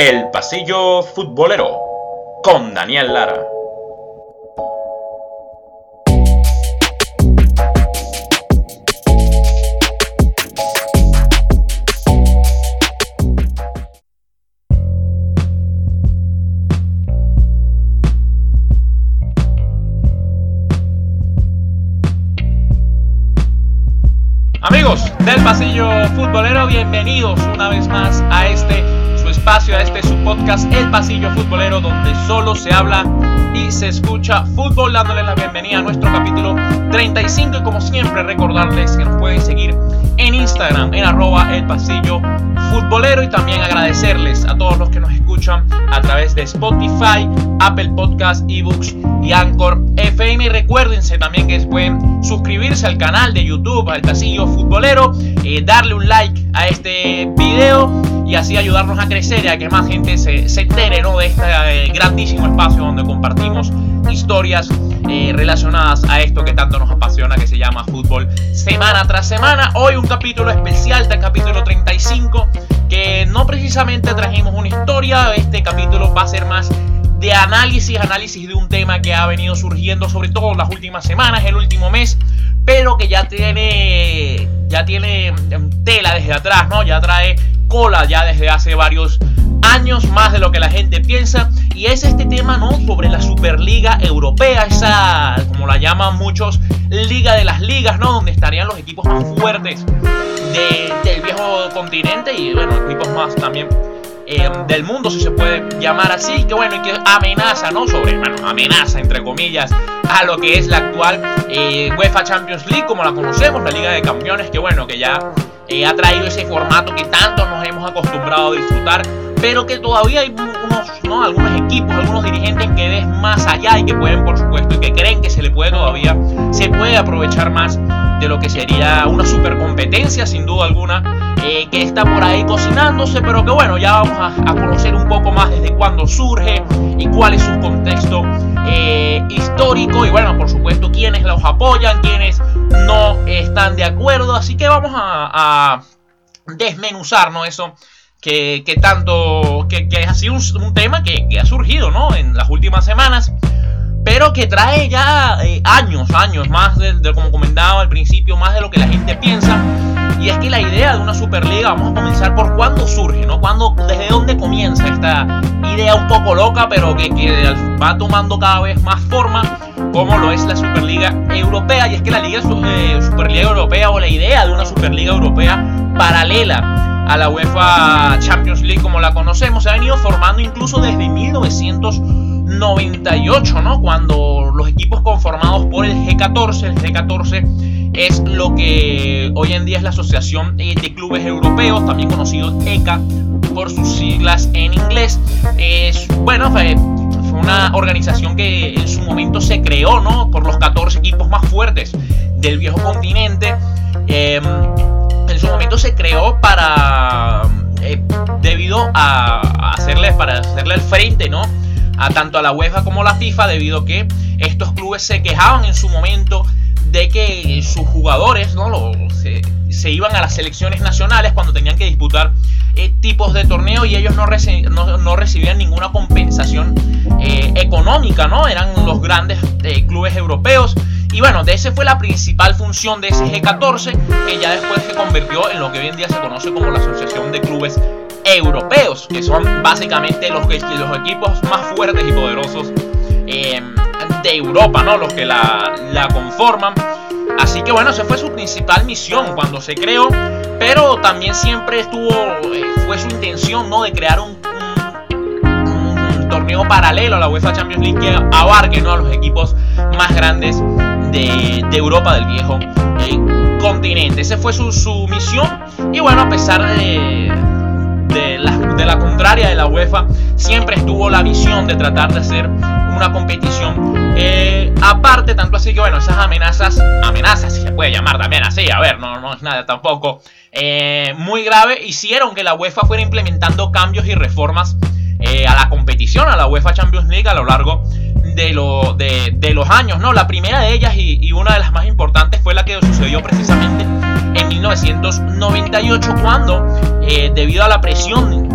El Pasillo Futbolero con Daniel Lara. Se habla y se escucha fútbol, dándoles la bienvenida a nuestro capítulo 35 y como siempre recordarles que nos pueden seguir en Instagram en arroba el pasillo futbolero y también agradecerles a todos los que nos escuchan a través de Spotify, Apple Podcast, eBooks y Anchor FM. Y recuérdense también que pueden suscribirse al canal de YouTube, al Pasillo Futbolero, eh, darle un like a este video y así ayudarnos a crecer y a que más gente se, se entere ¿no? de este eh, grandísimo espacio donde compartimos historias eh, relacionadas a esto que tanto nos apasiona, que se llama fútbol semana tras semana. Hoy un capítulo especial, del capítulo 35, que no precisamente trajimos una historia, este capítulo va a ser más de análisis, análisis de un tema que ha venido surgiendo sobre todo las últimas semanas, el último mes, pero que ya tiene ya tiene tela desde atrás, ¿no? Ya trae cola ya desde hace varios años más de lo que la gente piensa y es este tema no sobre la Superliga Europea esa como la llaman muchos liga de las ligas no donde estarían los equipos más fuertes de, del viejo continente y bueno equipos más también eh, del mundo, si se puede llamar así, que bueno, y que amenaza, ¿no? Sobre, bueno, amenaza, entre comillas, a lo que es la actual eh, UEFA Champions League, como la conocemos, la Liga de Campeones, que bueno, que ya eh, ha traído ese formato que tanto nos hemos acostumbrado a disfrutar, pero que todavía hay unos, ¿no? algunos equipos, algunos dirigentes que ven más allá y que pueden, por supuesto, y que creen que se le puede todavía, se puede aprovechar más de lo que sería una super competencia, sin duda alguna, eh, que está por ahí cocinándose, pero que bueno, ya vamos a, conocer un poco más desde cuándo surge y cuál es su contexto eh, histórico y bueno, por supuesto, quiénes los apoyan, quiénes no están de acuerdo, así que vamos a, a desmenuzar, ¿no? Eso que, tanto, que, que, ha sido un, un tema que, que, ha surgido, ¿no? En las últimas semanas, pero que trae ya eh, años, años, más de, de, como comentaba al principio, más de lo que la gente piensa. Y es que la idea de una Superliga, vamos a comenzar por cuándo surge, ¿no? Cuándo, desde dónde comienza esta idea un poco loca, pero que, que va tomando cada vez más forma, como lo es la Superliga Europea. Y es que la Liga eh, Superliga Europea o la idea de una Superliga Europea paralela a la UEFA Champions League como la conocemos. Se ha venido formando incluso desde 1998, ¿no? Cuando los equipos conformados por el G14, el G14 es lo que hoy en día es la Asociación de Clubes Europeos, también conocido ECA por sus siglas en inglés. Es, bueno, fue, fue una organización que en su momento se creó, ¿no? Por los 14 equipos más fuertes del viejo continente. Eh, en su momento se creó para eh, debido a, hacerle para hacerle el frente no a tanto a la UEFA como a la FIFA debido a que estos clubes se quejaban en su momento de que sus jugadores no se, iban a las selecciones nacionales cuando tenían que disputar eh, tipos de torneo y ellos no, no, no recibían ninguna compensación eh, económica no eran los grandes eh, clubes europeos. Y bueno, de ese fue la principal función de ese G14, que ya después se convirtió en lo que hoy en día se conoce como la Asociación de Clubes Europeos, que son básicamente los, los equipos más fuertes y poderosos eh, de Europa, ¿no? Los que la, conforman. Así que bueno, esa fue su principal misión cuando se creó, pero también siempre estuvo, eh, fue su intención, ¿no? De crear un, torneo paralelo a la UEFA Champions League que abarque, ¿no? A los equipos más grandes de, de, Europa del viejo eh, continente. Esa fue su, su, misión. Y bueno, a pesar de, de, la, de la contraria de la UEFA, siempre estuvo la visión de tratar de hacer una competición eh, aparte, tanto así que bueno, esas amenazas, amenazas si se puede llamar también así, a ver, no, no es nada tampoco eh, muy grave, hicieron que la UEFA fuera implementando cambios y reformas eh, a la competición, a la UEFA Champions League a lo largo de, lo, de, de los años, ¿no? La primera de ellas y, y, una de las más importantes fue la que sucedió precisamente en 1998 cuando, eh, debido a la presión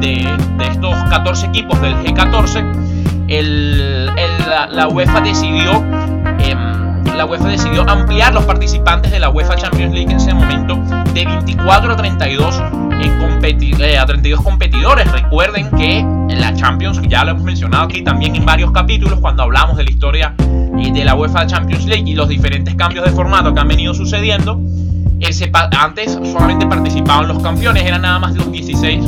de, estos 14 equipos del G14, la, UEFA decidió em, la UEFA decidió ampliar los participantes de la UEFA Champions League en ese momento de 24 a 32, eh, a 32 competidores. Recuerden que la Champions, ya lo hemos mencionado aquí también en varios capítulos cuando hablamos de la historia eh, de la UEFA Champions League y los diferentes cambios de formato que han venido sucediendo, antes solamente participaban los campeones, eran nada más de los 16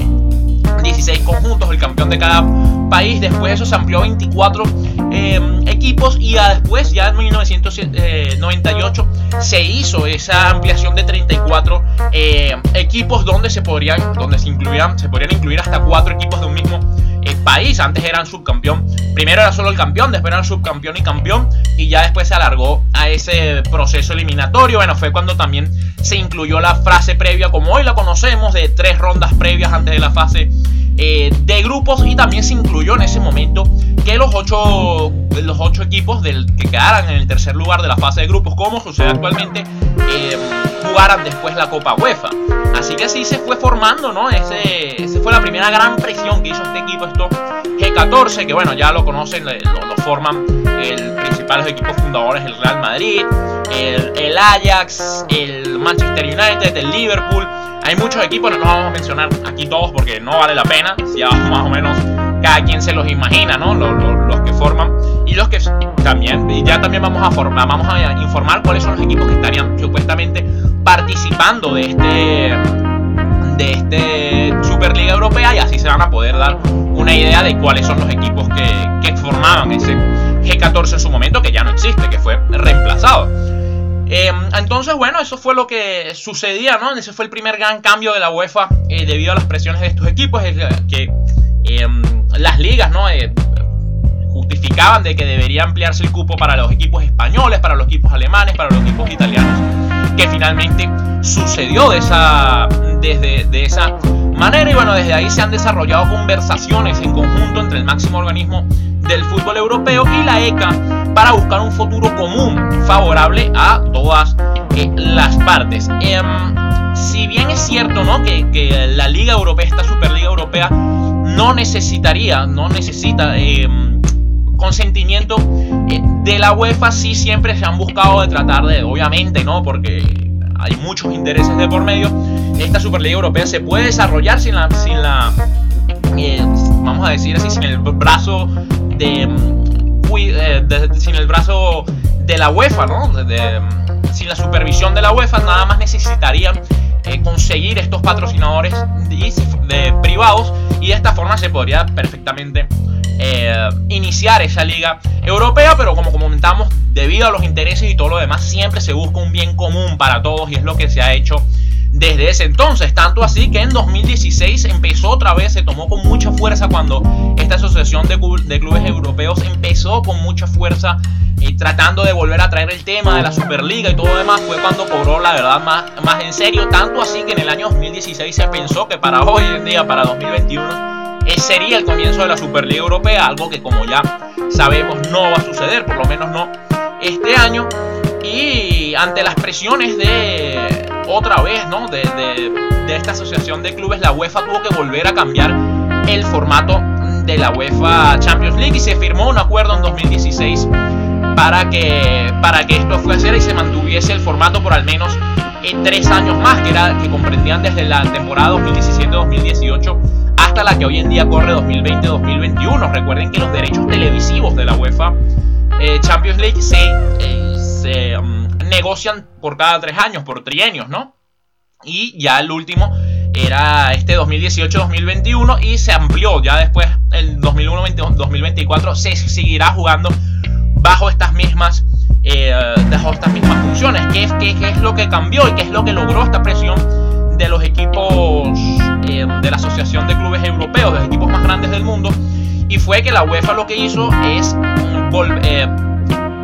16 conjuntos, el campeón de cada país. Después eso se amplió a 24 em, equipos y después, ya en 1998, se hizo esa ampliación de 34 em, equipos donde se podrían, donde se incluían, se podrían incluir hasta 4 equipos de un mismo eh, país. Antes eran subcampeón. Primero era solo el campeón, después eran subcampeón y campeón. Y ya después se alargó a ese proceso eliminatorio. Bueno, fue cuando también se incluyó la frase previa, como hoy la conocemos, de tres rondas previas antes de la fase eh, de grupos. Y también se incluyó en ese momento que los ocho, los ocho equipos del, que quedaran en el tercer lugar de la fase de grupos, como sucede actualmente, eh, jugaran después la Copa UEFA. Así que así se fue formando, ¿no? Ese, esa fue la primera gran presión que hizo este equipo, esto G14, que bueno, ya lo conocen, lo, forman el principales equipos fundadores, el Real Madrid, el, el, Ajax, el United, el Liverpool. Hay muchos equipos, no los vamos a mencionar aquí todos porque no vale la pena, ya más o menos cada quien se los imagina, ¿no? Los, los, que forman y los que también, y ya también vamos a, formar, vamos a informar cuáles son los equipos que estarían supuestamente participando de este de este Superliga Europea y así se van a poder dar una idea de cuáles son los equipos que, que formaban ese G14 en su momento que ya no existe, que fue reemplazado. Em, entonces, bueno, eso fue lo que sucedía, ¿no? Ese fue el primer gran cambio de la UEFA eh, debido a las presiones de estos equipos, es que em, las ligas, ¿no? Eh, justificaban de que debería ampliarse el cupo para los equipos españoles, para los equipos alemanes, para los equipos italianos, que finalmente sucedió esa, desde, de esa manera y bueno, desde ahí se han desarrollado conversaciones en conjunto entre el máximo organismo del fútbol europeo y la ECA para buscar un futuro común favorable a todas eh, las partes. Em, si bien es cierto ¿no? que, que la Liga Europea, esta Superliga Europea, no necesitaría, no necesita em, consentimiento eh, de la UEFA, sí siempre se han buscado de tratar de, obviamente, ¿no? Porque hay muchos intereses de por medio. Esta Superliga Europea se puede desarrollar sin la, sin la, eh, vamos a decir así, sin el brazo de, eh, sin el brazo de la UEFA, ¿no? sin la supervisión de la UEFA, nada más necesitarían conseguir estos patrocinadores de, privados y de esta forma se podría perfectamente eh, iniciar esa liga europea, pero como comentamos, debido a los intereses y todo lo demás, siempre se busca un bien común para todos y es lo que se ha hecho desde ese entonces. Tanto así que en 2016 empezó otra vez, se tomó con mucha fuerza cuando esta asociación de, clubes europeos empezó con mucha fuerza eh, tratando de volver a traer el tema de la Superliga y todo demás. Fue cuando cobró la verdad más, más en serio. Tanto así que en el año 2016 se pensó que para hoy en día, para 2021, ese sería el comienzo de la Superliga Europea, algo que como ya sabemos no va a suceder, por lo menos no este año. Y ante las presiones de otra vez, ¿no? De, esta asociación de clubes, la UEFA tuvo que volver a cambiar el formato de la UEFA Champions League y se firmó un acuerdo en 2016 para que, para que esto fuese y se mantuviese el formato por al menos en tres años más, que, era, que comprendían desde la temporada 2017-2018 hasta la que hoy en día corre 2020-2021. Recuerden que los derechos televisivos de la UEFA eh, Champions League se, eh, um, negocian por cada tres años, por trienios, ¿no? Y ya el último era este 2018-2021 y se amplió. Ya después el 2021-2024 se seguirá jugando bajo estas mismas eh, estas mismas funciones. ¿Qué es, qué es lo que cambió y qué es lo que logró esta presión de los equipos eh, de la Asociación de Clubes Europeos, de los equipos más grandes del mundo, y fue que la UEFA lo que hizo es eh,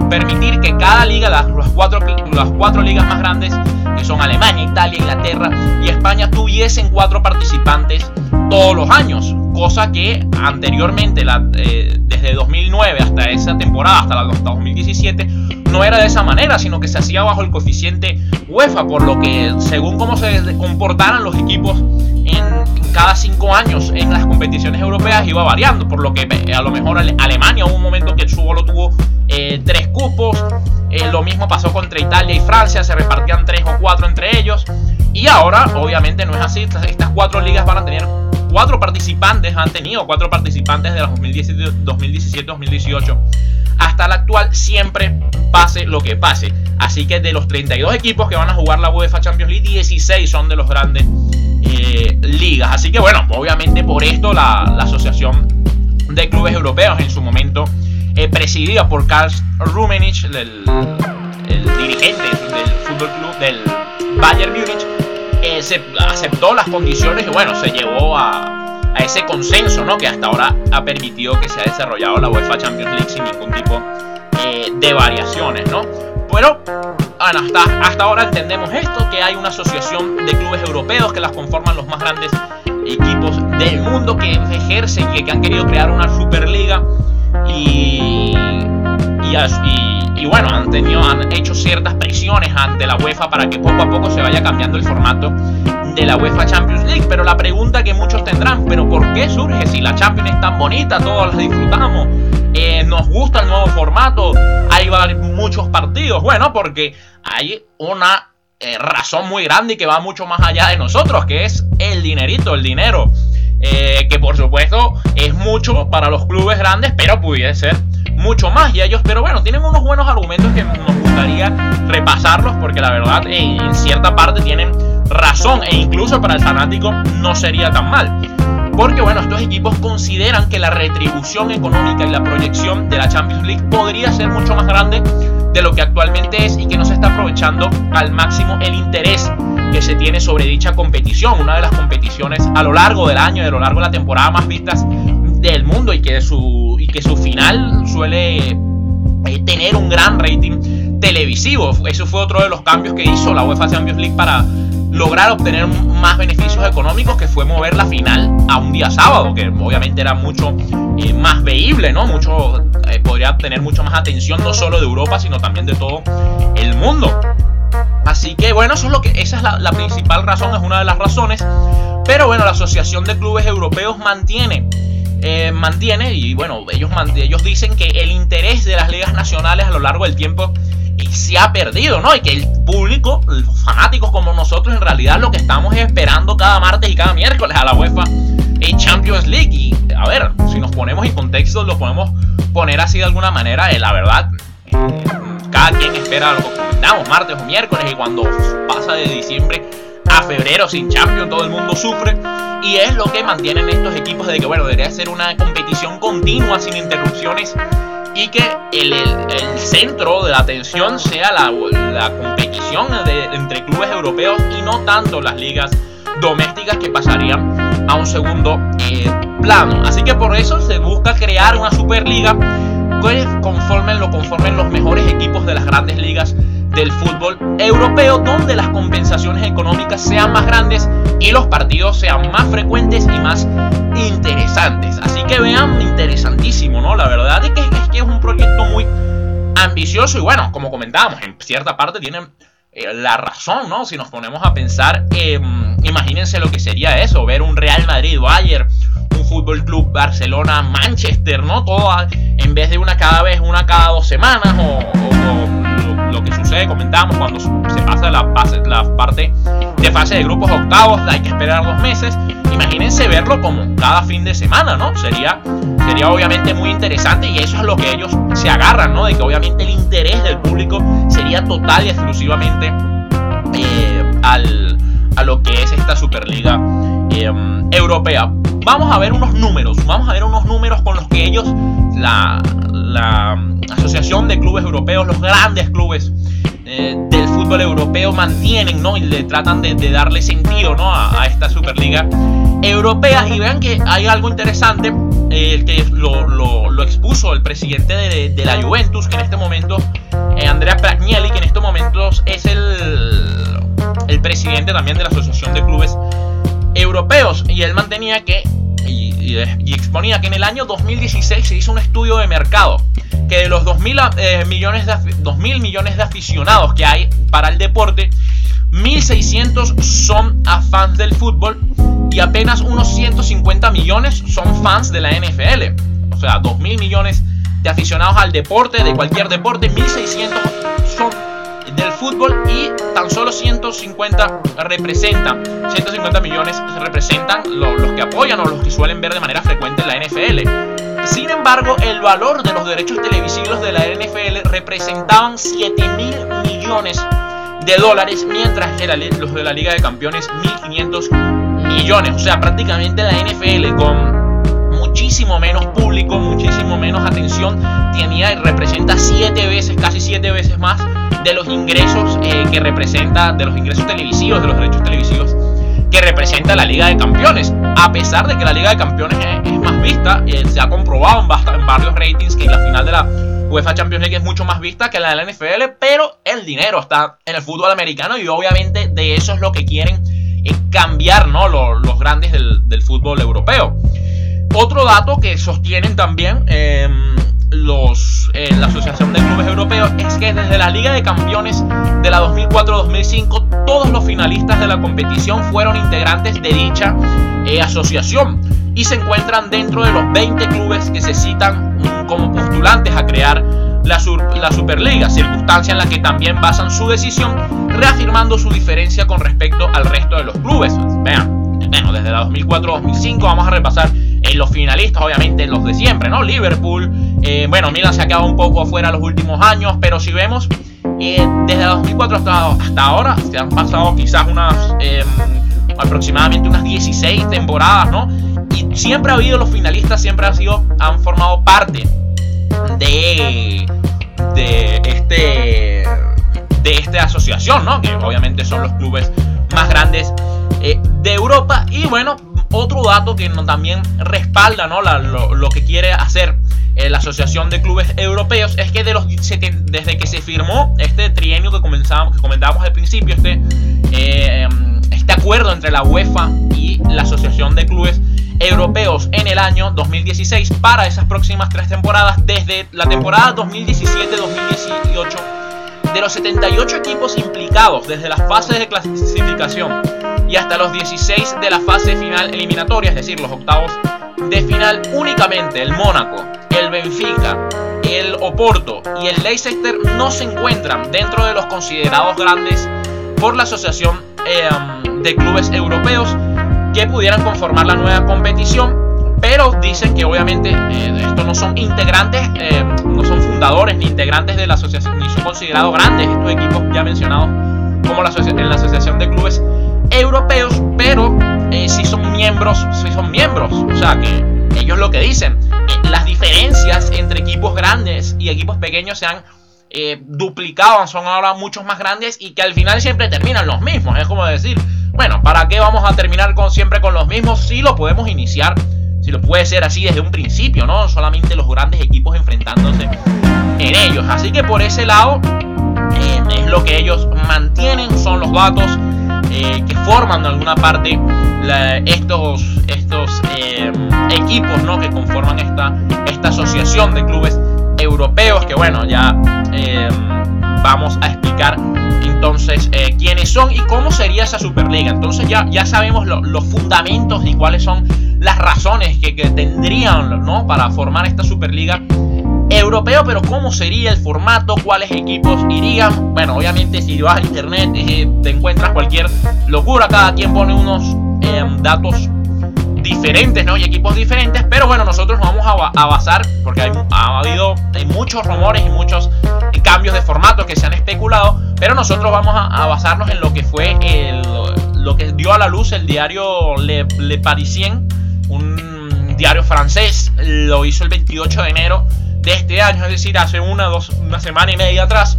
permitir que cada liga, las, cuatro, las cuatro ligas más grandes, que son Alemania, Italia, Inglaterra y España, tuviesen cuatro participantes todos los años, cosa que anteriormente, la, eh, desde 2009 hasta esa temporada, hasta, la, hasta 2017, no era de esa manera, sino que se hacía bajo el coeficiente UEFA, por lo que según cómo se comportaran los equipos en cada cinco años en las competiciones europeas iba variando, por lo que eh, a lo mejor Alemania hubo un momento que solo tuvo eh, tres cupos, eh, lo mismo pasó contra Italia y Francia, se repartían tres o cuatro entre ellos, y ahora obviamente no es así, estas, estas cuatro ligas van a tener cuatro participantes, han tenido cuatro participantes de las 2017-2018 hasta la actual, siempre pase lo que pase. Así que de los 32 equipos que van a jugar la UEFA Champions League, 16 son de los grandes eh, ligas. Así que bueno, obviamente por esto la, Asociación de Clubes Europeos en su momento, eh, presidida por Karl Rummenigge, el, dirigente del fútbol club del Bayern Múnich, eh, se aceptó las condiciones y bueno, se llevó a, ese consenso ¿no? que hasta ahora ha permitido que se ha desarrollado la UEFA Champions League sin ningún tipo de variaciones. ¿no? Pero hasta, hasta ahora entendemos esto, que hay una asociación de clubes europeos que las conforman los más grandes equipos del mundo que ejercen, que, que han querido crear una superliga y, y, bueno, han, tenido, han hecho ciertas presiones ante la UEFA para que poco a poco se vaya cambiando el formato de la UEFA Champions League. Pero la pregunta que muchos tendrán, ¿pero por qué surge si la Champions es tan bonita, todos la disfrutamos? Eh, nos gusta el nuevo formato, hay muchos partidos. Bueno, porque hay una eh, razón muy grande y que va mucho más allá de nosotros, que es el dinerito, el dinero. Eh, que por supuesto es mucho para los clubes grandes, pero puede ser mucho más. Y ellos, pero bueno, tienen unos buenos argumentos que nos gustaría repasarlos, porque la verdad en cierta parte tienen razón, e incluso para el fanático no sería tan mal. Porque bueno, estos equipos consideran que la retribución económica y la proyección de la Champions League podría ser mucho más grande de lo que actualmente es y que no se está aprovechando al máximo el interés que se tiene sobre dicha competición, una de las competiciones a lo largo del año, a lo largo de la temporada más vistas del mundo y que su, y que su final suele eh, tener un gran rating televisivo. Eso fue otro de los cambios que hizo la UEFA Champions League para lograr obtener más beneficios económicos, que fue mover la final a un día sábado, que obviamente era mucho eh, más veíble, ¿no? Mucho, eh, podría tener mucho más atención, no solo de Europa, sino también de todo el mundo. Así que bueno, eso es lo que, esa es la, principal razón, es una de las razones. Pero bueno, la Asociación de Clubes Europeos mantiene eh, mantiene y bueno, ellos, ellos dicen que el interés de las ligas nacionales a lo largo del tiempo se ha perdido, ¿no? Y que el público, los fanáticos como nosotros, en realidad lo que estamos esperando cada martes y cada miércoles a la UEFA Champions League. Y a ver, si nos ponemos en contexto, lo podemos poner así de alguna manera. Eh, la verdad, eh, cada quien espera lo que comentamos, martes o miércoles, y cuando pasa de diciembre a febrero sin Champions, todo el mundo sufre. Y es lo que mantienen estos equipos de que, bueno, debería ser una competición continua, sin interrupciones y que el, centro de la atención sea la, la competición entre clubes europeos y no tanto las ligas domésticas que pasarían a un segundo eh, plano. Así que por eso se busca crear una superliga que conformen, lo conformen los mejores equipos de las grandes ligas del fútbol europeo, donde las compensaciones económicas sean más grandes y los partidos sean más frecuentes y más interesantes. Así que vean, interesantísimo, ¿no? La verdad es que, es que es un proyecto muy ambicioso y bueno, como comentábamos, en cierta parte tienen eh, la razón, ¿no? Si nos ponemos a pensar, em, imagínense lo que sería eso, ver un Real Madrid Bayern, un Fútbol Club Barcelona Manchester, ¿no? Todo en vez de una cada vez, una cada dos semanas o, lo, que sucede, comentamos, cuando se pasa la, la parte de fase de grupos octavos, hay que esperar dos meses. Imagínense verlo como cada fin de semana, ¿no? Sería, sería obviamente muy interesante y eso es lo que ellos se agarran, ¿no? De que obviamente el interés del público sería total y exclusivamente eh, al, a lo que es esta Superliga eh, Europea. Vamos a ver unos números, vamos a ver unos números con los que ellos, la, la Asociación de Clubes Europeos, los grandes clubes eh, del fútbol europeo mantienen ¿no? y le tratan de, darle sentido ¿no? a, esta Superliga Europea. Y vean que hay algo interesante, el que lo, expuso el presidente de, la Juventus, que en este momento, eh, Andrea Pragnelli, que en estos momentos es el, el presidente también de la Asociación de Clubes Europeos. Y él mantenía que y, exponía que en el año 2016 se hizo un estudio de mercado que de los 2.000 eh, millones, de, 2.000 millones de aficionados que hay para el deporte, 1.600 son a fans del fútbol y apenas unos 150 millones son fans de la NFL. O sea, 2.000 millones de aficionados al deporte, de cualquier deporte, 1.600 son del fútbol y tan solo 150 representan, 150 millones representan los que apoyan o los que suelen ver de manera frecuente la NFL. Sin embargo, el valor de los derechos televisivos de la NFL representaban 7 mil millones de dólares, mientras que los de la Liga de Campeones 1.500 millones. O sea, prácticamente la NFL con muchísimo menos público, muchísimo menos atención, tenía y representa 7 veces, casi 7 veces más de los ingresos eh, que representa, de los ingresos televisivos, de los derechos televisivos que representa la Liga de Campeones. A pesar de que la Liga de Campeones es, más vista, eh, se ha comprobado en, en varios ratings que la final de la UEFA Champions League es mucho más vista que la de la NFL, pero el dinero está en el fútbol americano y obviamente de eso es lo que quieren eh, cambiar ¿no? los, grandes del, fútbol europeo. Otro dato que sostienen también em, los, eh, la Asociación de Clubes Europeos es que desde la Liga de Campeones de la 2004-2005 todos los finalistas de la competición fueron integrantes de dicha eh, asociación y se encuentran dentro de los 20 clubes que se citan mm, como postulantes a crear la, la, Superliga, circunstancia en la que también basan su decisión, reafirmando su diferencia con respecto al resto de los clubes. Vean, bueno, desde la 2004-2005 vamos a repasar en los finalistas, obviamente los de siempre, ¿no? Liverpool, eh, bueno, Milan se ha quedado un poco afuera los últimos años, pero si vemos, eh, desde 2004 hasta, hasta, ahora, se han pasado quizás unas, em, aproximadamente unas 16 temporadas, ¿no? Y siempre ha habido los finalistas, siempre han sido, han formado parte de, de este, de esta asociación, ¿no? Que obviamente son los clubes más grandes eh, de Europa. Y bueno, otro dato que también respalda ¿no? lo, que quiere hacer eh, la Asociación de Clubes Europeos es que de los, desde que se firmó este trienio que, comenzamos, que comentábamos al principio, este, eh, este acuerdo entre la UEFA y la Asociación de Clubes Europeos en el año 2016 para esas próximas tres temporadas, desde la temporada 2017-2018, de los 78 equipos implicados desde las fases de clasificación y hasta los 16 de la fase final eliminatoria, es decir, los octavos de final, únicamente el Mónaco, el Benfica, el Oporto y el Leicester no se encuentran dentro de los considerados grandes por la Asociación em, de Clubes Europeos que pudieran conformar la nueva competición, pero dicen que obviamente eh, estos no son integrantes, eh, no son fundadores ni integrantes de la asociación, ni son considerados grandes estos equipos ya mencionados como la en la Asociación de Clubes europeos, pero eh, si son miembros, si son miembros, o sea que ellos lo que dicen, eh, las diferencias entre equipos grandes y equipos pequeños se han eh, duplicado, son ahora muchos más grandes y que al final siempre terminan los mismos. Es como decir, bueno, ¿para qué vamos a terminar con, siempre con los mismos si lo podemos iniciar? Si lo puede ser así desde un principio, ¿no? Solamente los grandes equipos enfrentándose en ellos. Así que por ese lado es lo que ellos mantienen, son los datos eh, que forman de alguna parte estos, estos eh, equipos ¿no? que conforman esta, esta asociación de clubes europeos que bueno ya eh, vamos a explicar entonces quiénes son y cómo sería esa Superliga. Entonces ya, ya sabemos los fundamentos y cuáles son las razones que, que tendrían ¿no? para formar esta Superliga europeo, pero ¿cómo sería el formato? ¿Cuáles equipos irían? Bueno, obviamente si vas a internet eh, te encuentras cualquier locura, cada quien pone unos em, datos diferentes, ¿no? Y equipos diferentes, pero bueno, nosotros nos vamos a, basar, porque ha habido muchos rumores y muchos cambios de formato que se han especulado, pero nosotros vamos a, basarnos en lo que fue lo que dio a la luz el diario Le, Le Parisien, un diario francés, lo hizo el 28 de enero de este año, es decir, hace una, dos, una semana y media atrás.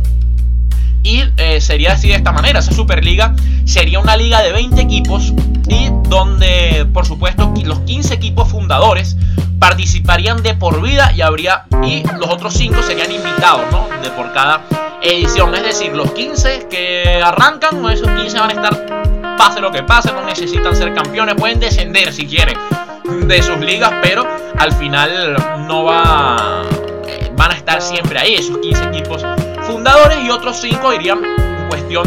Y eh, sería así de esta manera, esa Superliga sería una liga de 20 equipos y donde, por supuesto, los 15 equipos fundadores participarían de por vida y habría y los otros 5 serían invitados, ¿no? De por cada edición, es decir, los 15 que arrancan, esos 15 van a estar pase lo que pase, no necesitan ser campeones, pueden descender si quieren de sus ligas, pero al final no va van a estar siempre ahí, esos 15 equipos fundadores y otros 5 irían en cuestión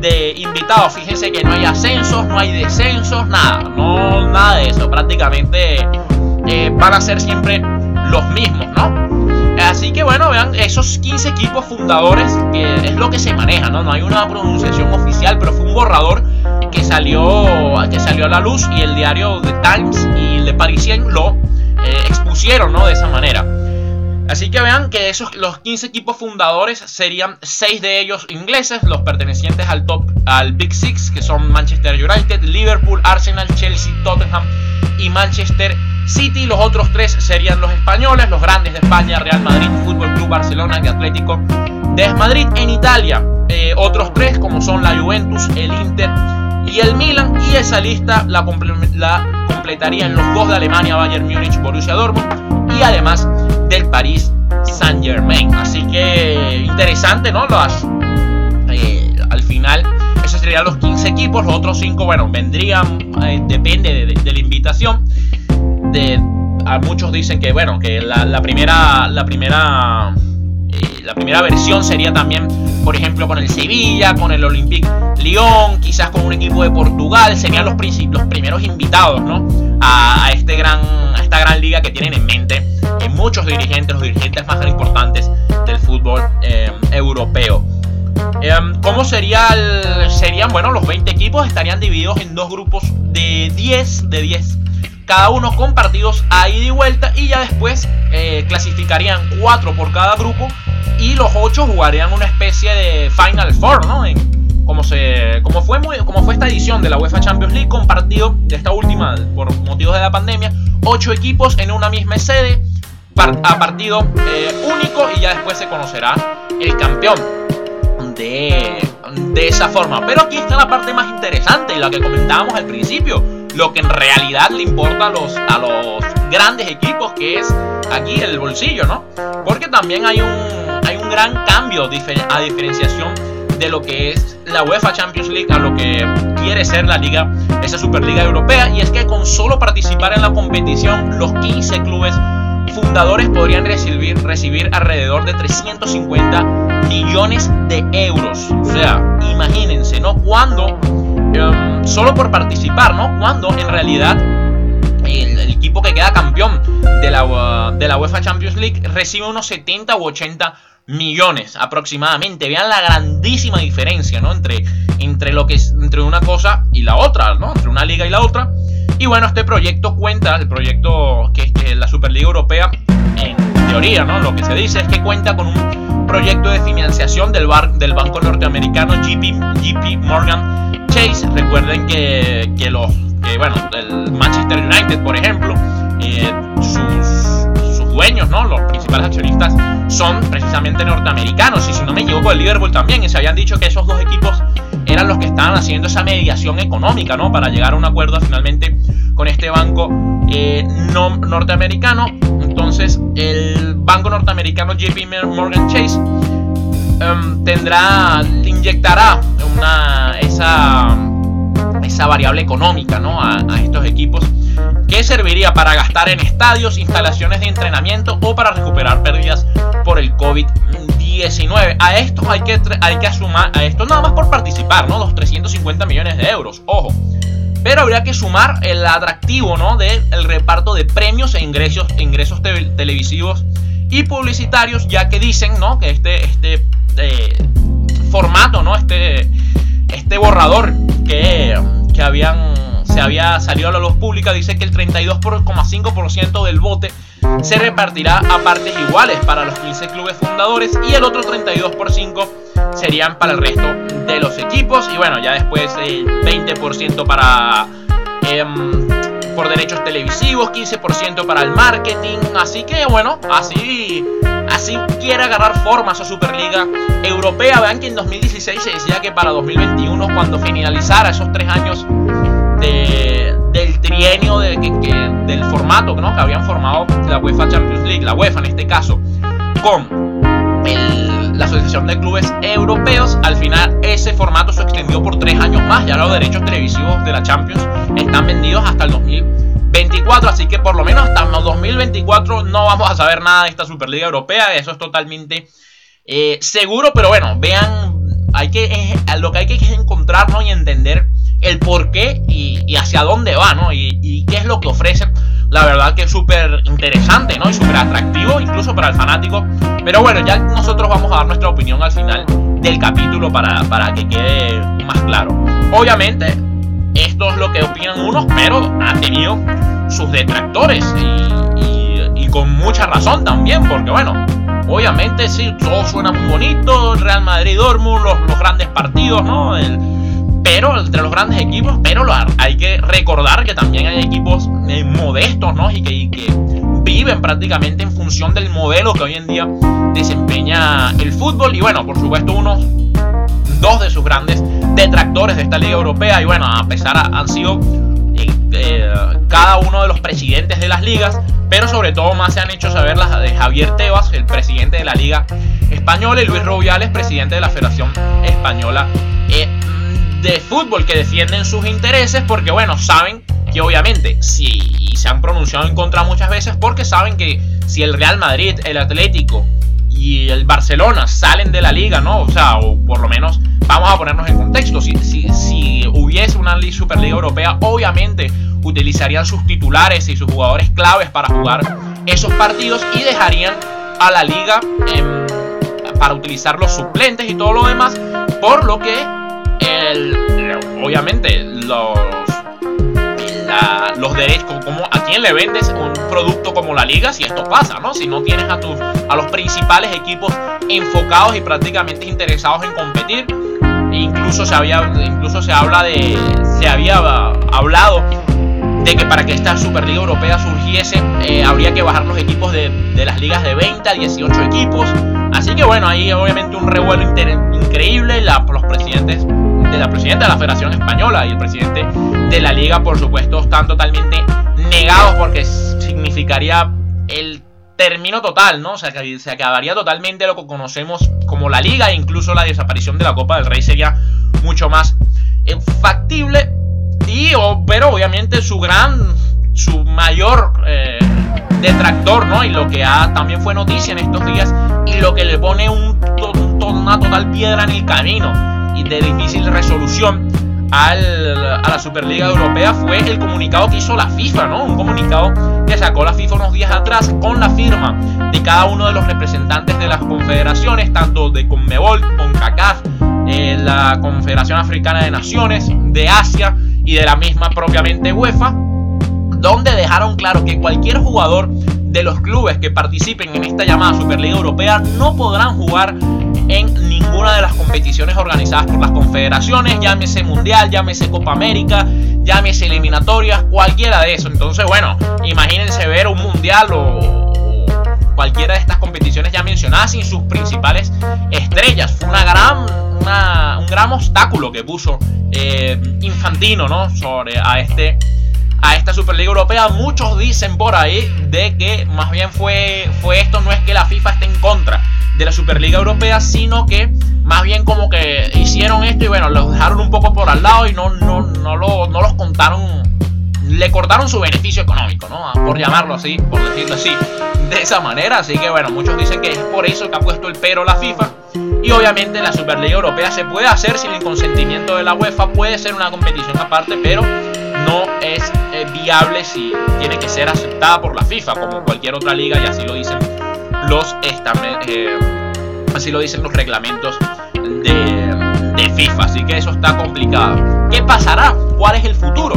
de invitados. Fíjense que no hay ascensos, no hay descensos, nada, no nada de eso. Prácticamente eh, van a ser siempre los mismos, ¿no? Así que bueno, vean esos 15 equipos fundadores, que es lo que se maneja, ¿no? No hay una pronunciación oficial, pero fue un borrador que salió, que salió a la luz y el diario The Times y el de Parisien lo eh, expusieron, ¿no? De esa manera. Así que vean que esos, los 15 equipos fundadores serían 6 de ellos ingleses, los pertenecientes al top, al Big Six, que son Manchester United, Liverpool, Arsenal, Chelsea, Tottenham y Manchester City. Los otros tres serían los españoles, los grandes de España, Real Madrid, Fútbol Club Barcelona y Atlético de Madrid. En Italia, eh, otros tres como son la Juventus, el Inter y el Milan. Y esa lista la, la completarían los dos de Alemania, Bayern Múnich, Borussia Dortmund y además del París Saint Germain. Así que interesante, ¿no? Las, eh, al final, esos serían los 15 equipos. Los otros 5, bueno, vendrían, eh, depende de, la invitación. De, muchos dicen que, bueno, que la, primera, la primera, eh, la primera versión sería también, por ejemplo, con el Sevilla, con el Olympique Lyon, quizás con un equipo de Portugal. Serían los, los primeros invitados, ¿no? A, este gran, a esta gran liga que tienen en mente muchos dirigentes, los dirigentes más importantes del fútbol eh, europeo. Em, ¿Cómo sería serían? Bueno, los 20 equipos estarían divididos en dos grupos de 10, de 10, cada uno con partidos a ida y vuelta y ya después eh, clasificarían 4 por cada grupo y los 8 jugarían una especie de Final Four, ¿no? En, como, se, como, fue muy, como fue esta edición de la UEFA Champions League con partido de esta última por motivos de la pandemia, 8 equipos en una misma sede a partido eh, único y ya después se conocerá el campeón de, de esa forma. Pero aquí está la parte más interesante, la que comentábamos al principio, lo que en realidad le importa a los, a los grandes equipos, que es aquí el bolsillo, ¿no? Porque también hay un, hay un gran cambio a diferenciación de lo que es la UEFA Champions League a lo que quiere ser la liga, esa Superliga Europea, y es que con solo participar en la competición, los 15 clubes fundadores podrían recibir, recibir alrededor de 350 millones de euros. O sea, imagínense, ¿no? Cuando, em, solo por participar, ¿no? Cuando en realidad el, equipo que queda campeón de la, de la UEFA Champions League recibe unos 70 u 80 millones aproximadamente. Vean la grandísima diferencia, ¿no? Entre, entre lo que es entre una cosa y la otra, ¿no? Entre una liga y la otra. Y bueno, este proyecto cuenta, el proyecto que es la Superliga Europea, en teoría, ¿no? Lo que se dice es que cuenta con un proyecto de financiación del, del banco norteamericano JP, Morgan Chase. Recuerden que, que los, que, bueno, el Manchester United, por ejemplo, eh, sus, sus dueños, ¿no? Los principales accionistas son precisamente norteamericanos. Y si no me equivoco, el Liverpool también. Y se habían dicho que esos dos equipos eran los que estaban haciendo esa mediación económica, ¿no? Para llegar a un acuerdo finalmente con este banco eh, no, norteamericano. Entonces, el banco norteamericano JP Morgan Chase em, tendrá, inyectará una, esa, esa variable económica, ¿no? a, estos equipos que serviría para gastar en estadios, instalaciones de entrenamiento o para recuperar pérdidas por el COVID-19. A esto hay que, hay que sumar, a esto nada más por participar, ¿no? Los 350 millones de euros, ojo. Pero habría que sumar el atractivo, ¿no? Del reparto de premios e ingresos, ingresos televisivos y publicitarios, ya que dicen, ¿no? Que este, este formato, ¿no? Este, este borrador que, que habían se había salido a la luz pública, dice que el 32,5% del bote se repartirá a partes iguales para los 15 clubes fundadores y el otro 32% serían para el resto de los equipos y bueno, ya después el 20% para em, por derechos televisivos, 15% para el marketing, así que bueno, así así quiere agarrar forma esa Superliga Europea. Vean que en 2016 se decía que para 2021 cuando finalizara esos tres años del trienio de, del formato ¿no? que habían formado la UEFA Champions League, la UEFA en este caso, con la Asociación de Clubes Europeos. Al final ese formato se extendió por tres años más. Ya los derechos televisivos de la Champions están vendidos hasta el 2000 24, así que por lo menos hasta 2024 no vamos a saber nada de esta Superliga Europea, eso es totalmente eh, seguro, pero bueno, vean, hay que, lo que hay que encontrar y entender el por qué y, hacia dónde va, ¿no? Y, qué es lo que ofrece. La verdad que es súper interesante, ¿no? Y súper atractivo, incluso para el fanático. Pero bueno, ya nosotros vamos a dar nuestra opinión al final del capítulo para, para que quede más claro. Obviamente, esto es lo que opinan unos, pero ha tenido sus detractores y, y con mucha razón también, porque bueno, obviamente sí, todo suena muy bonito, Real Madrid, Dortmund, los, los grandes partidos, ¿no? El, pero entre los grandes equipos, pero hay que recordar que también hay equipos eh, modestos, ¿no? Y que, viven prácticamente en función del modelo que hoy en día desempeña el fútbol. Y bueno, por supuesto, unos dos de sus grandes detractores de esta liga europea. Y bueno, a pesar han sido eh, eh, cada uno de los presidentes de las ligas, pero sobre todo más se han hecho saber las de Javier Tebas, el presidente de la Liga Española, y Luis Rubiales, presidente de la Federación Española de fútbol que defienden sus intereses porque, bueno, saben que obviamente si se han pronunciado en contra muchas veces porque saben que si el Real Madrid, el Atlético y el Barcelona salen de la liga, ¿no? O sea, o por lo menos vamos a ponernos en contexto, si, si, hubiese una Superliga Europea, obviamente utilizarían sus titulares y sus jugadores claves para jugar esos partidos y dejarían a la liga em, para utilizar los suplentes y todo lo demás, por lo que obviamente los, los derechos, como a quién le vendes un producto como la liga si esto pasa, ¿no? Si no tienes a, tus, a los principales equipos enfocados y prácticamente interesados en competir. E incluso se había, incluso se habla de, se había hablado de que para que esta Superliga Europea surgiese eh, habría que bajar los equipos de, de, las ligas de 20 a 18 equipos. Así que bueno, ahí obviamente un revuelo increíble. los presidentes de la presidenta de la Federación Española y el presidente de la liga, por supuesto, están totalmente negados porque significaría el término total, ¿no? O sea, que se acabaría totalmente lo que conocemos como la liga e incluso la desaparición de la Copa del Rey sería mucho más eh, factible. Y, pero obviamente su gran, su mayor eh, detractor, ¿no? Y lo que ha, también fue noticia en estos días y lo que le pone un, una total piedra en el camino de difícil resolución al, a la Superliga Europea fue el comunicado que hizo la FIFA, ¿no? Un comunicado que sacó la FIFA unos días atrás con la firma de cada uno de los representantes de las confederaciones, tanto de Conmebol, CONCACAF, eh, la Confederación Africana de Naciones, de Asia y de la misma propiamente UEFA, donde dejaron claro que cualquier jugador de los clubes que participen en esta llamada Superliga Europea no podrán jugar en ninguna de las competiciones organizadas por las confederaciones, llámese Mundial, llámese Copa América, llámese eliminatorias, cualquiera de eso. Entonces, bueno, imagínense ver un Mundial o, cualquiera de estas competiciones ya mencionadas sin sus principales estrellas. Fue una gran, un gran obstáculo que puso eh, Infantino ¿no? sobre a este a esta Superliga Europea. Muchos dicen por ahí de que más bien fue, fue esto, no es que la FIFA esté en contra de la Superliga Europea, sino que más bien como que hicieron esto y bueno, los dejaron un poco por al lado y no, no, no, lo, no los contaron, le cortaron su beneficio económico, ¿no? Por llamarlo así, por decirlo así, de esa manera. Así que bueno, muchos dicen que es por eso que ha puesto el pero la FIFA. Y obviamente la Superliga Europea se puede hacer sin el consentimiento de la UEFA, puede ser una competición aparte, pero no es eh, viable si tiene que ser aceptada por la FIFA, como cualquier otra liga, y así lo dicen los eh, así lo dicen los reglamentos de, FIFA. Así que eso está complicado. ¿Qué pasará? ¿Cuál es el futuro?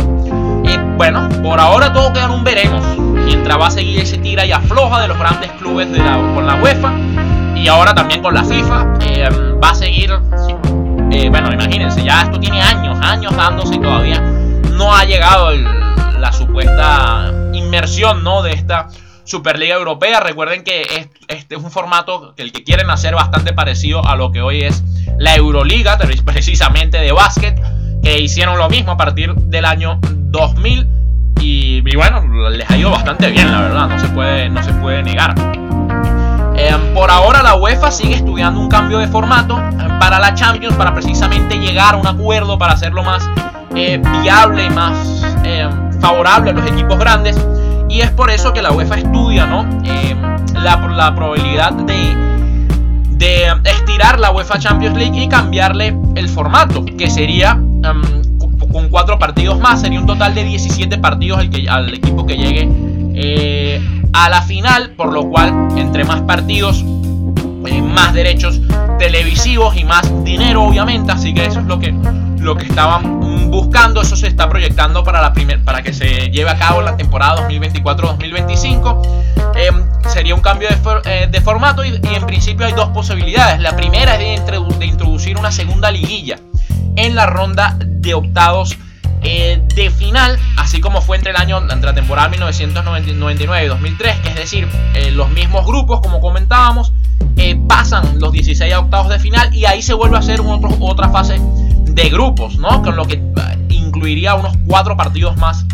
Eh, bueno, por ahora todo queda en un veremos. Mientras va a seguir ese tira y afloja de los grandes clubes de la, con la UEFA y ahora también con la FIFA, eh, va a seguir. bueno, imagínense, ya esto tiene años, años dándose y todavía no ha llegado la supuesta inmersión ¿no? de esta Superliga Europea. Recuerden que este es un formato que el que quieren hacer bastante parecido a lo que hoy es la Euroliga, precisamente de básquet, que hicieron lo mismo a partir del año 2000 y, bueno, les ha ido bastante bien, la verdad, no se puede, no se puede negar. Em, por ahora la UEFA sigue estudiando un cambio de formato em, para la Champions para precisamente llegar a un acuerdo para hacerlo más eh, viable y más favorable a los equipos grandes. Y es por eso que la UEFA estudia ¿no? Eh, la, la, probabilidad de, de estirar la UEFA Champions League y cambiarle el formato, que sería um, con cuatro partidos más, sería un total de 17 partidos al, que, al equipo que llegue eh, a la final, por lo cual entre más partidos, eh, más derechos televisivos y más dinero obviamente, así que eso es lo que, lo que estaban buscando, eso se está proyectando para, la primer, para que se lleve a cabo la temporada 2024-2025. Em, sería un cambio de, eh, formato y, en principio hay dos posibilidades. La primera es de introducir una segunda liguilla en la ronda de octavos eh, de final, así como fue entre el año, entre la temporada 1999 y 2003, es decir, eh, los mismos grupos, como comentábamos, eh, pasan los 16 a octavos de final y ahí se vuelve a hacer otra fase de grupos, ¿no? Con lo que incluiría unos cuatro partidos más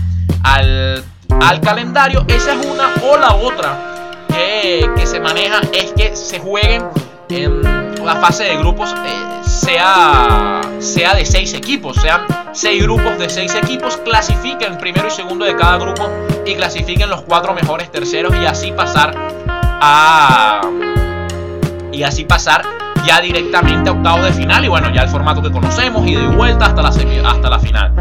al, al calendario. Esa es una o la otra que, que se maneja es que se jueguen en la fase de grupos eh, sea, sea de seis equipos, sean seis grupos de seis equipos, clasifiquen primero y segundo de cada grupo y clasifiquen los cuatro mejores terceros y así pasar a y así pasar ya directamente a octavos de final y bueno ya el formato que conocemos y de vuelta hasta la hasta la final.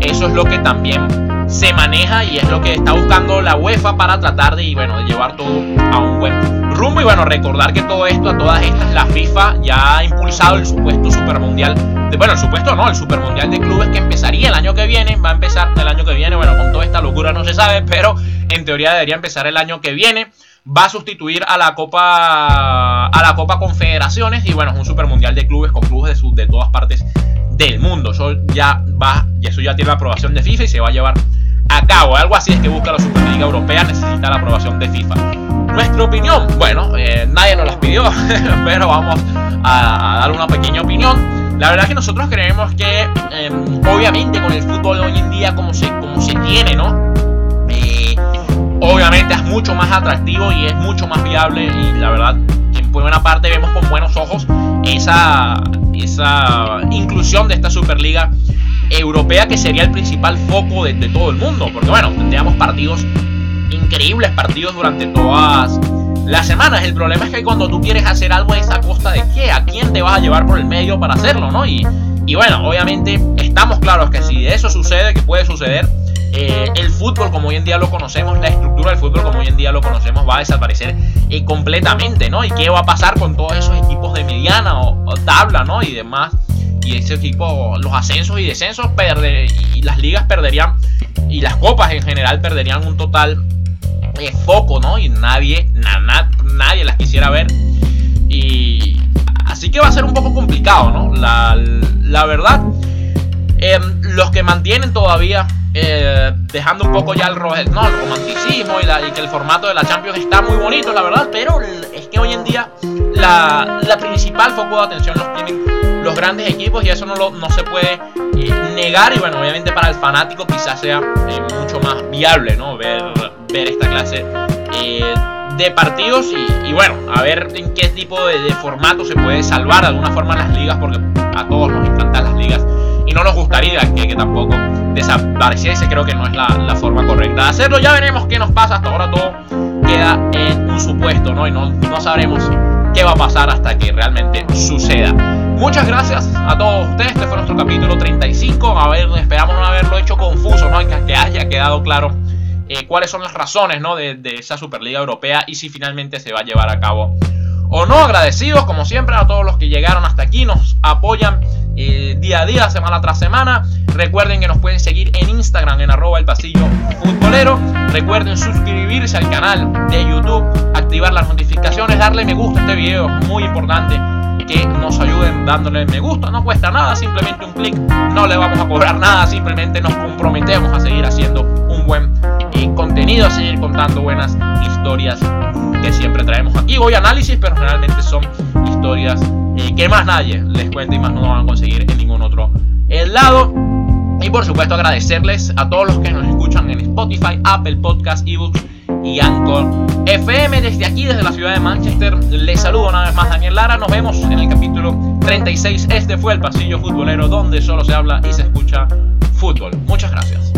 Eso es lo que también se maneja y es lo que está buscando la UEFA para tratar de, bueno, de llevar todo a un buen Y bueno, recordar que todo esto, a todas estas, la FIFA ya ha impulsado el supuesto Supermundial. De, bueno, el supuesto no, el Supermundial de Clubes que empezaría el año que viene. Va a empezar el año que viene. Bueno, con toda esta locura no se sabe, pero en teoría debería empezar el año que viene. Va a sustituir a la Copa a la Copa Confederaciones y bueno, es un Super Mundial de clubes con clubes de, de todas partes del mundo. Eso ya va, y eso ya tiene la aprobación de FIFA y se va a llevar a cabo. Algo así es que busca la Superliga Europea, necesita la aprobación de FIFA. Nuestra opinión, bueno, eh, nadie nos las pidió, pero vamos a, dar una pequeña opinión. La verdad que nosotros creemos que, em, obviamente, con el fútbol hoy en día como se, como se tiene, ¿no? Eh, obviamente es mucho más atractivo y es mucho más viable y la verdad en buena parte vemos con buenos ojos esa, esa inclusión de esta Superliga Europea que sería el principal foco de, todo el mundo. Porque bueno, tendríamos partidos increíbles, partidos durante todas las semanas. El problema es que cuando tú quieres hacer algo es a costa de qué, a quién te vas a llevar por el medio para hacerlo, ¿no? Y, y bueno, obviamente estamos claros que si eso sucede, que puede suceder, eh, el fútbol como hoy en día lo conocemos, la estructura del fútbol como hoy en día lo conocemos va a desaparecer eh, completamente, ¿no? ¿Y qué va a pasar con todos esos equipos de mediana o, tabla, ¿no? Y demás. Y ese equipo, los ascensos y descensos, y las ligas perderían, y las copas en general perderían un total eh, foco, ¿no? Y nadie, nadie las quisiera ver. Y así que va a ser un poco complicado, ¿no? La, la verdad, em, los que mantienen todavía eh, dejando un poco ya el, no, el romanticismo y, que el formato de la Champions está muy bonito, la verdad, pero es que hoy en día la, principal foco de atención los tienen los grandes equipos y eso no, lo, no se puede eh, negar y bueno, obviamente para el fanático quizás sea eh, mucho más viable, ¿no? Ver, ver esta clase de partidos y, bueno, a ver en qué tipo de, de formato se puede salvar de alguna forma las ligas porque a todos nos encantan las ligas y no nos gustaría que, que tampoco desapareciese. Creo que no es la, la, forma correcta de hacerlo. Ya veremos qué nos pasa. Hasta ahora todo queda en un supuesto, ¿no? Y no, no sabremos qué va a pasar hasta que realmente suceda. Muchas gracias a todos ustedes. Este fue nuestro capítulo 35. A ver, esperamos no haberlo hecho confuso, ¿no? Que, haya quedado claro eh, cuáles son las razones, ¿no? De, de esa Superliga Europea y si finalmente se va a llevar a cabo o no. Agradecidos, como siempre, a todos los que llegaron hasta aquí, nos apoyan eh, día a día, semana tras semana. Recuerden que nos pueden seguir en Instagram en arroba el pasillo futbolero. Recuerden suscribirse al canal de YouTube, activar las notificaciones, darle me gusta a este video, muy importante que nos ayuden dándole me gusta. No cuesta nada, simplemente un clic. No le vamos a cobrar nada, simplemente nos comprometemos a seguir haciendo un buen eh, contenido, a seguir contando buenas historias que siempre traemos aquí. Hoy análisis, pero generalmente son historias eh, que más nadie les cuenta y más no van a conseguir en ningún otro lado. Y por supuesto agradecerles a todos los que nos escuchan en Spotify, Apple Podcast, eBooks y Anchor FM. Desde aquí, desde la ciudad de Manchester, les saludo una vez más Daniel Lara. Nos vemos en el capítulo 36. Este fue el pasillo futbolero donde solo se habla y se escucha fútbol. Muchas gracias.